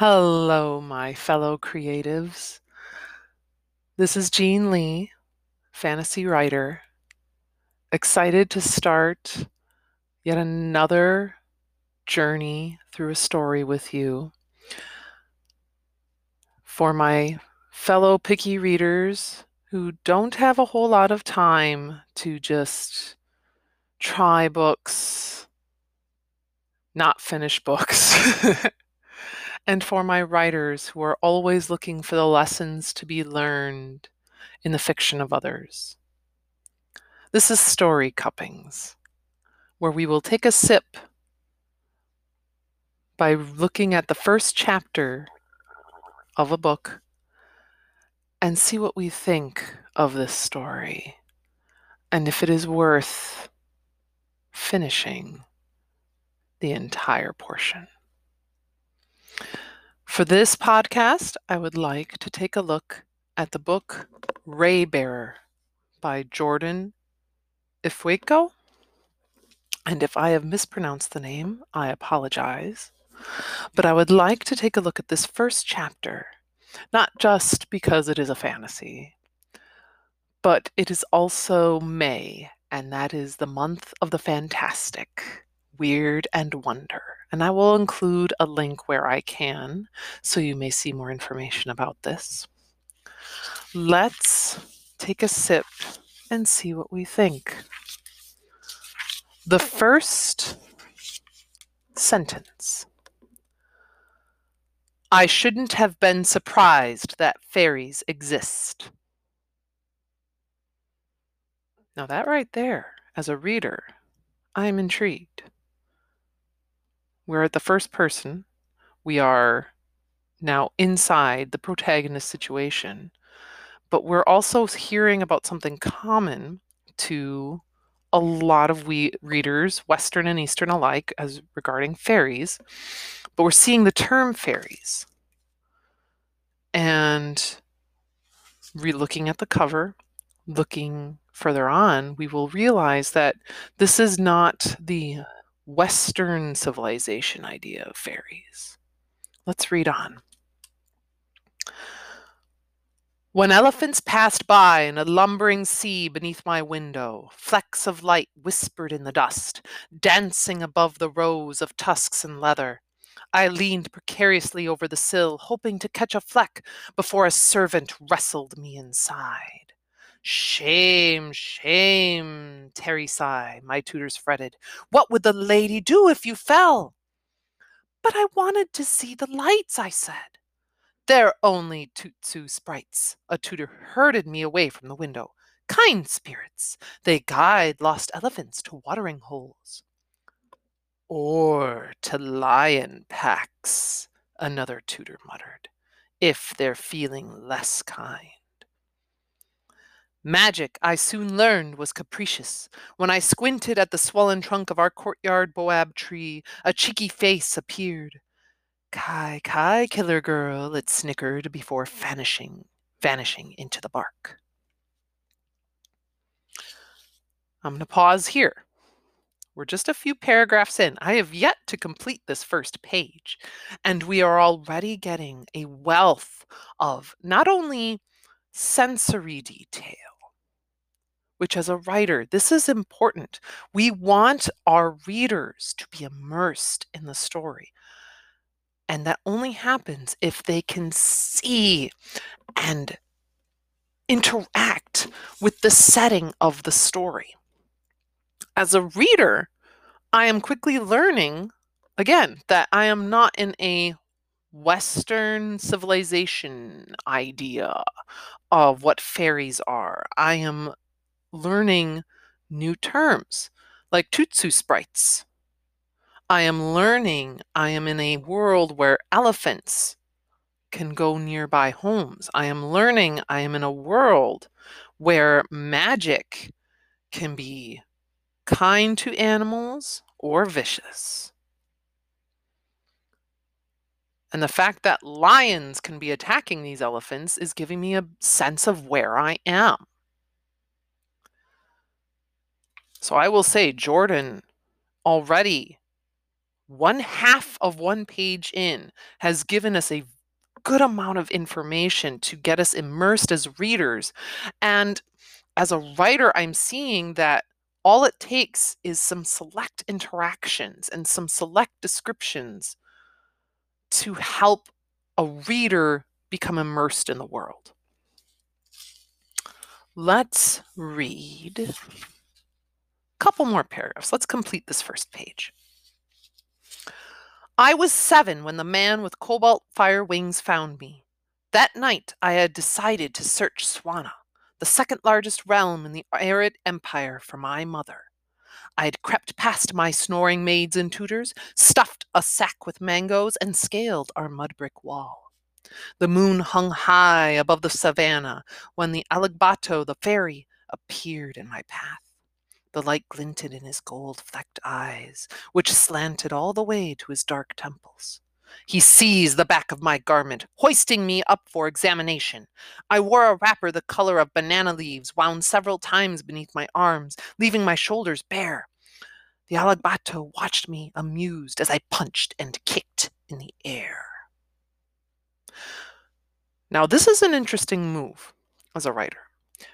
Hello, my fellow creatives. This is Jean Lee, fantasy writer, excited to start yet another journey through a story with you. For my fellow picky readers who don't have a whole lot of time to just try books, not finish books. and for my writers who are always looking for the lessons to be learned in the fiction of others. This is Story Cuppings, where we will take a sip by looking at the first chapter of a book and see what we think of this story and if it is worth finishing the entire portion. For this podcast, I would like to take a look at the book Raybearer by Jordan Ifueko. And if I have mispronounced the name, I apologize. But I would like to take a look at this first chapter, not just because it is a fantasy, but it is also May, and that is the month of the fantastic, weird, and wonder and I will include a link where I can so you may see more information about this. Let's take a sip and see what we think. The first sentence I shouldn't have been surprised that fairies exist. Now, that right there, as a reader, I am intrigued. We're at the first person. We are now inside the protagonist situation, but we're also hearing about something common to a lot of we readers, Western and Eastern alike, as regarding fairies. But we're seeing the term fairies. And re looking at the cover, looking further on, we will realize that this is not the Western civilization idea of fairies. Let's read on. When elephants passed by in a lumbering sea beneath my window, flecks of light whispered in the dust, dancing above the rows of tusks and leather. I leaned precariously over the sill, hoping to catch a fleck before a servant wrestled me inside. Shame, shame, Tarisai. my tutors fretted. What would the lady do if you fell? But I wanted to see the lights, I said. They're only tutsu sprites. A tutor herded me away from the window. Kind spirits. They guide lost elephants to watering holes. Or to lion packs, another tutor muttered, if they're feeling less kind. Magic, I soon learned, was capricious. When I squinted at the swollen trunk of our courtyard boab tree, a cheeky face appeared. Kai, Kai, killer girl, it snickered before vanishing, vanishing into the bark. I'm going to pause here. We're just a few paragraphs in. I have yet to complete this first page, and we are already getting a wealth of not only sensory detail, which as a writer, this is important. We want our readers to be immersed in the story. And that only happens if they can see and interact with the setting of the story. As a reader, I am quickly learning, again, that I am not in a Western civilization idea of what fairies are. I am learning new terms like tutsu sprites. I am learning, I am in a world where elephants can go nearby homes. I am learning, I am in a world where magic can be kind to animals or vicious. And the fact that lions can be attacking these elephants is giving me a sense of where I am. So I will say Jordan already one half of one page in has given us a good amount of information to get us immersed as readers. And as a writer, I'm seeing that all it takes is some select interactions and some select descriptions to help a reader become immersed in the world. Let's read couple more paragraphs. Let's complete this first page. I was seven when the man with cobalt fire wings found me. That night, I had decided to search Swana, the second largest realm in the arid empire, for my mother. I had crept past my snoring maids and tutors, stuffed a sack with mangoes, and scaled our mud brick wall. The moon hung high above the savannah when the Alagbato, the fairy, appeared in my path. The light glinted in his gold flecked eyes, which slanted all the way to his dark temples. He seized the back of my garment, hoisting me up for examination. I wore a wrapper the color of banana leaves, wound several times beneath my arms, leaving my shoulders bare. The Alagbato watched me amused as I punched and kicked in the air. Now, this is an interesting move as a writer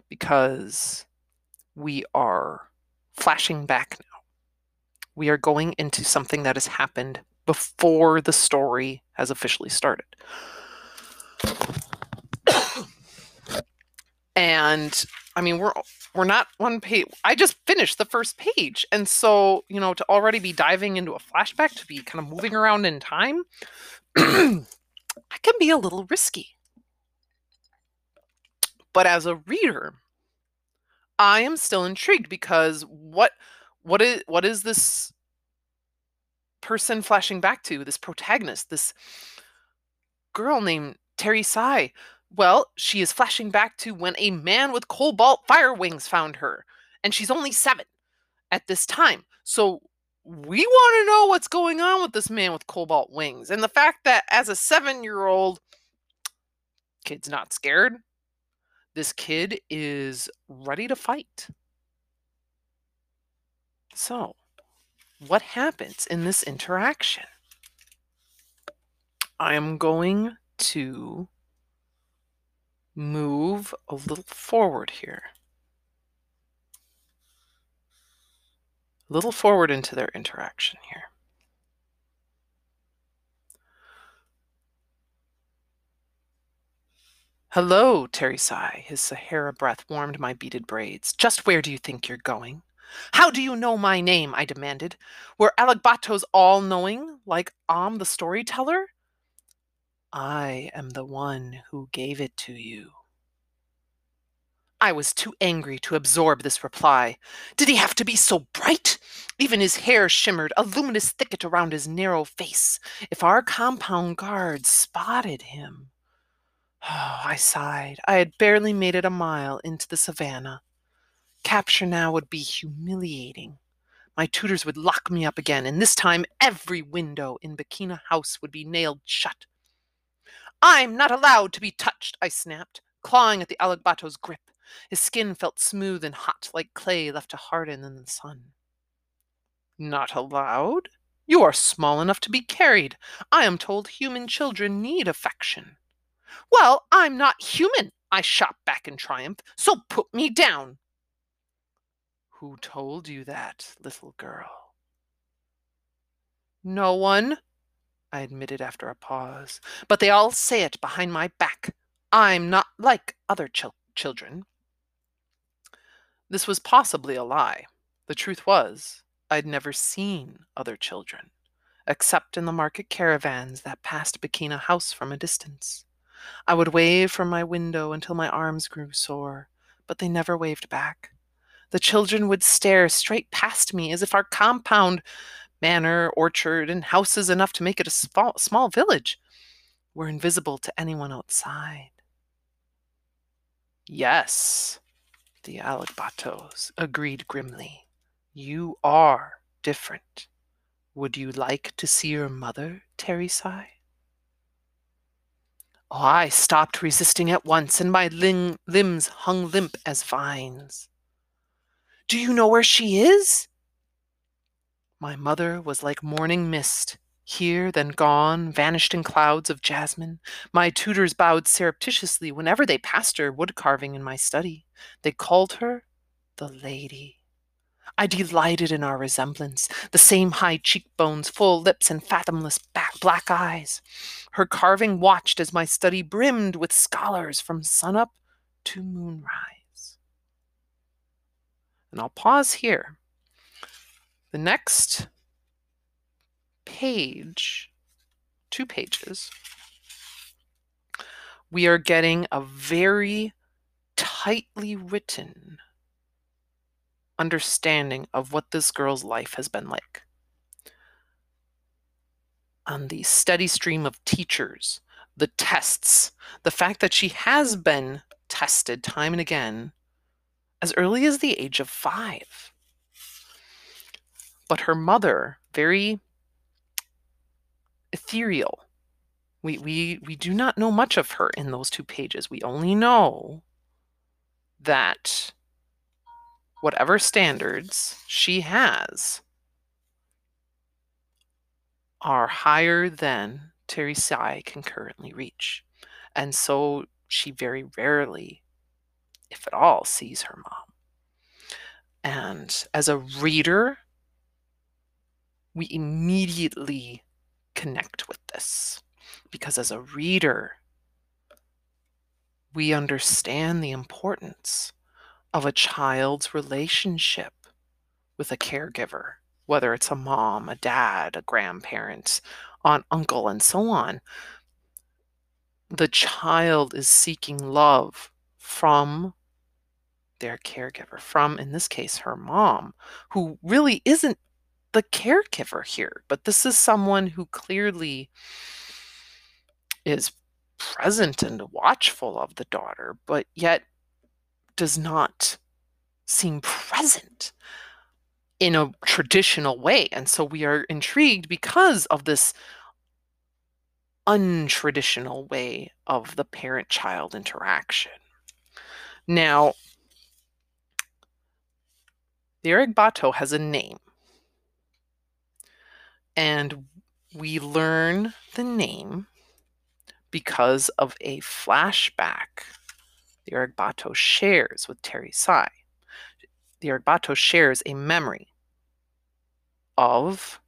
because we are flashing back now. We are going into something that has happened before the story has officially started. and I mean, we're we're not one page. I just finished the first page, and so you know, to already be diving into a flashback, to be kind of moving around in time, I can be a little risky. But as a reader, I am still intrigued because what what is what is this person flashing back to? This protagonist, this girl named Tarisai. Well, she is flashing back to when a man with cobalt fire wings found her, and she's only seven at this time. So we want to know what's going on with this man with cobalt wings. And the fact that as a seven year old, kid's not scared, this kid is ready to fight. So, what happens in this interaction? I am going to move a little forward here. A little forward into their interaction here. Hello, Tarisai. His Sahara breath warmed my beaded braids. Just where do you think you're going? How do you know my name? I demanded. Were Alagbatos all knowing, like Am the storyteller? I am the one who gave it to you. I was too angry to absorb this reply. Did he have to be so bright? Even his hair shimmered, a luminous thicket around his narrow face. If our compound guards spotted him. Oh, I sighed. I had barely made it a mile into the savannah. Capture now would be humiliating. My tutors would lock me up again, and this time every window in Bakina House would be nailed shut. I'm not allowed to be touched, I snapped, clawing at the Alagbato's grip. His skin felt smooth and hot, like clay left to harden in the sun. Not allowed? You are small enough to be carried. I am told human children need affection. Well, I'm not human, I shot back in triumph, so put me down. Who told you that, little girl? No one, I admitted after a pause, but they all say it behind my back. I'm not like other chil- children. This was possibly a lie. The truth was, I'd never seen other children, except in the market caravans that passed Bakina House from a distance. I would wave from my window until my arms grew sore, but they never waved back. The children would stare straight past me as if our compound, manor, orchard, and houses enough to make it a small, small village, were invisible to anyone outside. Yes, the Alagbatos agreed grimly. You are different. Would you like to see your mother, Tarisai? Oh, I stopped resisting at once, and my lim- limbs hung limp as vines. Do you know where she is? My mother was like morning mist, here, then gone, vanished in clouds of jasmine. My tutors bowed surreptitiously whenever they passed her wood carving in my study. They called her the lady. I delighted in our resemblance, the same high cheekbones, full lips, and fathomless black eyes. Her carving watched as my study brimmed with scholars from sunup to moonrise. And I'll pause here. The next page, two pages, we are getting a very tightly written understanding of what this girl's life has been like. On the steady stream of teachers, the tests, the fact that she has been tested time and again as early as the age of five. But her mother, very ethereal. We, we, we do not know much of her in those two pages. We only know that whatever standards she has are higher than Tarisai can currently reach. And so she very rarely, if at all, sees her mom. And as a reader, we immediately connect with this because as a reader, we understand the importance of a child's relationship with a caregiver, whether it's a mom, a dad, a grandparent, aunt, uncle, and so on. The child is seeking love from their caregiver, from, in this case, her mom, who really isn't the caregiver here, but this is someone who clearly is present and watchful of the daughter, but yet does not seem present in a traditional way. And so we are intrigued because of this untraditional way of the parent child interaction. Now, the Bato has a name. And we learn the name because of a flashback the Alagbato shares with Tarisai. The Alagbato shares a memory of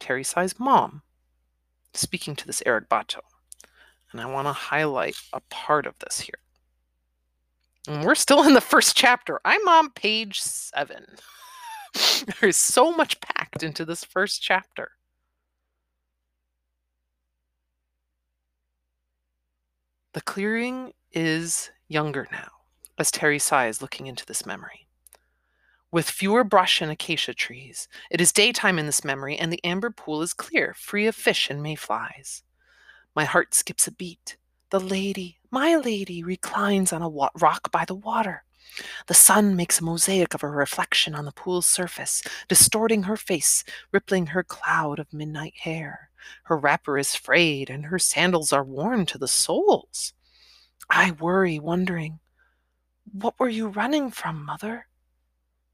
Tarisai's mom speaking to this Alagbato. And I want to highlight a part of this here. And we're still in the first chapter. I'm on page seven. There's so much packed into this first chapter. The clearing is younger now, as Tarisai's looking into this memory. With fewer brush and acacia trees, it is daytime in this memory, and the amber pool is clear, free of fish and mayflies. My heart skips a beat. The lady, my lady, reclines on a wa- rock by the water. The sun makes a mosaic of her reflection on the pool's surface, distorting her face, rippling her cloud of midnight hair. Her wrapper is frayed, and her sandals are worn to the soles. I worry, wondering, What were you running from, mother?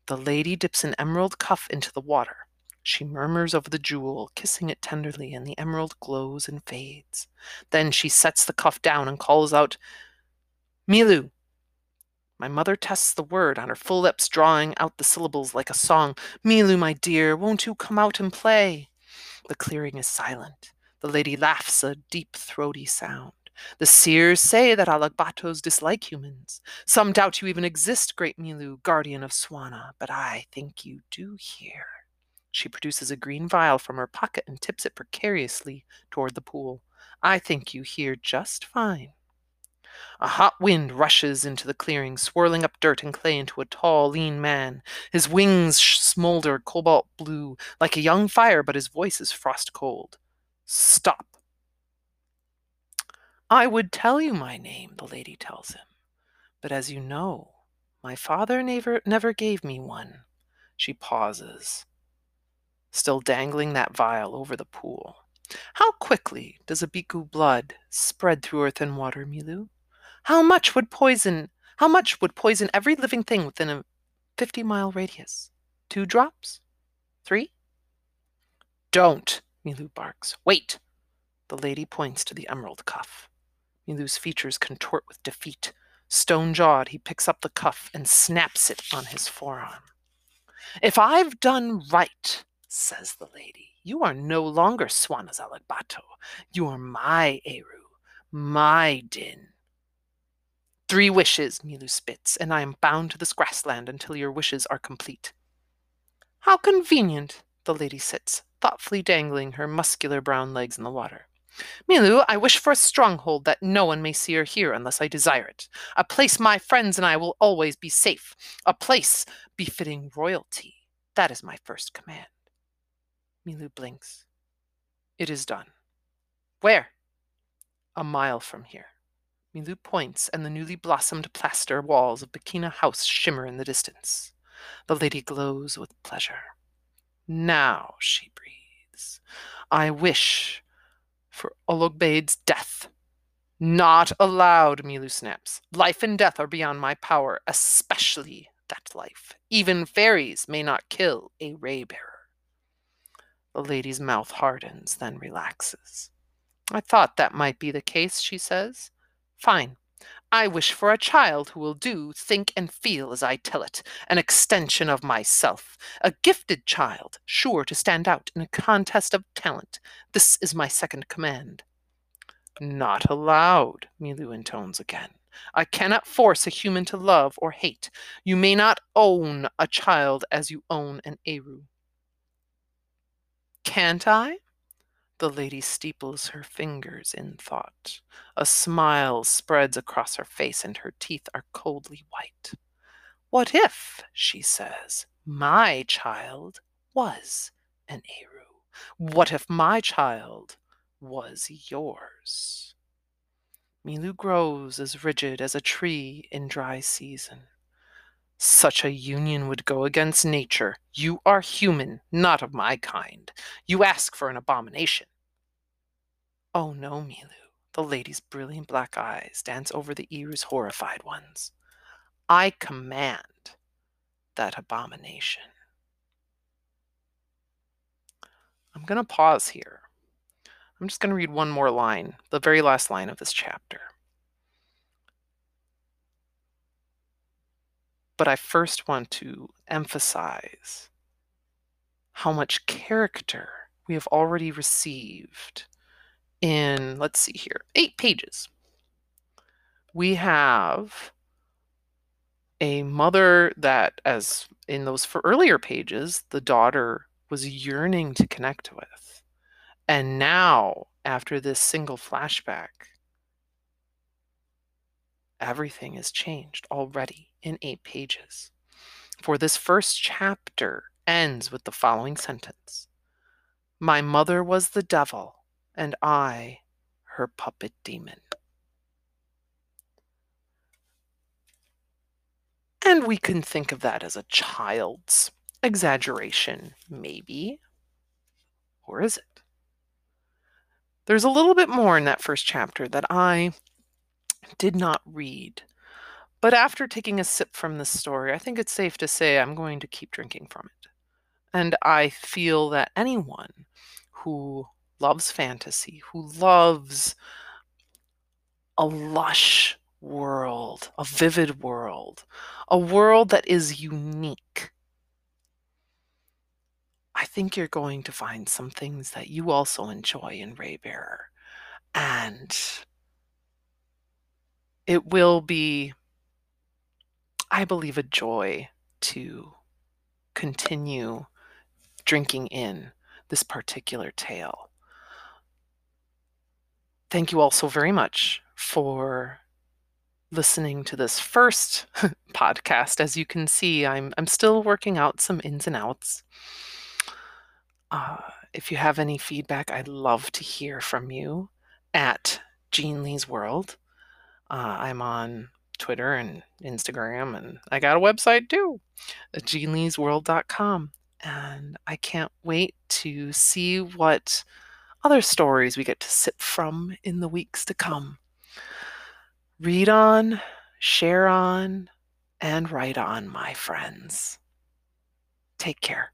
The lady dips an emerald cuff into the water. She murmurs over the jewel, kissing it tenderly, and the emerald glows and fades. Then she sets the cuff down and calls out, Melu. My mother tests the word on her full lips, drawing out the syllables like a song. Melu, my dear, won't you come out and play? The clearing is silent. The lady laughs a deep, throaty sound. The seers say that Alagbatos dislike humans. Some doubt you even exist, great Melu, guardian of Swana, but I think you do here. She produces a green vial from her pocket and tips it precariously toward the pool. I think you hear just fine. A hot wind rushes into the clearing, swirling up dirt and clay into a tall, lean man. His wings smolder cobalt blue, like a young fire, but his voice is frost cold. Stop, I would tell you my name, the lady tells him, but as you know, my father never, never gave me one. She pauses, still dangling that vial over the pool. How quickly does abiku blood spread through earth and water, Melu? How much would poison how much would poison every living thing within a 50 mile radius? Two drops? Three? Don't, Melu barks. Wait! The lady points to the emerald cuff. Melu's features contort with defeat. Stone jawed, he picks up the cuff and snaps it on his forearm. If I've done right, says the lady, you are no longer Swana's Alagbato. You are my Ehru, my djinn. Three wishes, Melu spits, and I am bound to this grassland until your wishes are complete. How convenient, the lady sits, thoughtfully dangling her muscular brown legs in the water. Melu, I wish for a stronghold that no one may see or hear unless I desire it. A place my friends and I will always be safe. A place befitting royalty. That is my first command. Melu blinks. It is done. Where? A mile from here. Melu points, and the newly blossomed plaster walls of Bakina House shimmer in the distance. The lady glows with pleasure. Now, she breathes, I wish for Ologbade's death. Not allowed, Melu snaps. Life and death are beyond my power, especially that life. Even fairies may not kill a ray bearer. The lady's mouth hardens, then relaxes. I thought that might be the case, she says. Fine. I wish for a child who will do, think, and feel as I tell it, an extension of myself, a gifted child, sure to stand out in a contest of talent. This is my second command. Not allowed, Melu intones again. I cannot force a human to love or hate. You may not own a child as you own an Ehru. Can't I? The lady steeples her fingers in thought. A smile spreads across her face, and her teeth are coldly white. What if, she says, my child was an Ehru? What if my child was yours? Melu grows as rigid as a tree in dry season. Such a union would go against nature. You are human, not of my kind. You ask for an abomination. Oh no, Melu. The lady's brilliant black eyes dance over the Ehru's horrified ones. I command that abomination. I'm going to pause here. I'm just going to read one more line, the very last line of this chapter. But I first want to emphasize how much character we have already received in, let's see here, eight pages. We have a mother that, as in those earlier pages, the daughter was yearning to connect with. And now, after this single flashback, everything has changed already in eight pages. For this first chapter ends with the following sentence My mother was the devil, and I her puppet demon. And we can think of that as a child's exaggeration, maybe. Or is it? There's a little bit more in that first chapter that I did not read. But after taking a sip from this story, I think it's safe to say I'm going to keep drinking from it. And I feel that anyone who loves fantasy, who loves a lush world, a vivid world, a world that is unique, I think you're going to find some things that you also enjoy in Raybearer. And it will be, I believe, a joy to continue drinking in this particular tale. Thank you all so very much for listening to this first podcast. As you can see, I'm I'm still working out some ins and outs. Uh, if you have any feedback, I'd love to hear from you at Jean Lee's World. Uh, I'm on Twitter and Instagram, and I got a website too, jeanleesworld.com. And I can't wait to see what other stories we get to sip from in the weeks to come. Read on, share on, and write on, my friends. Take care.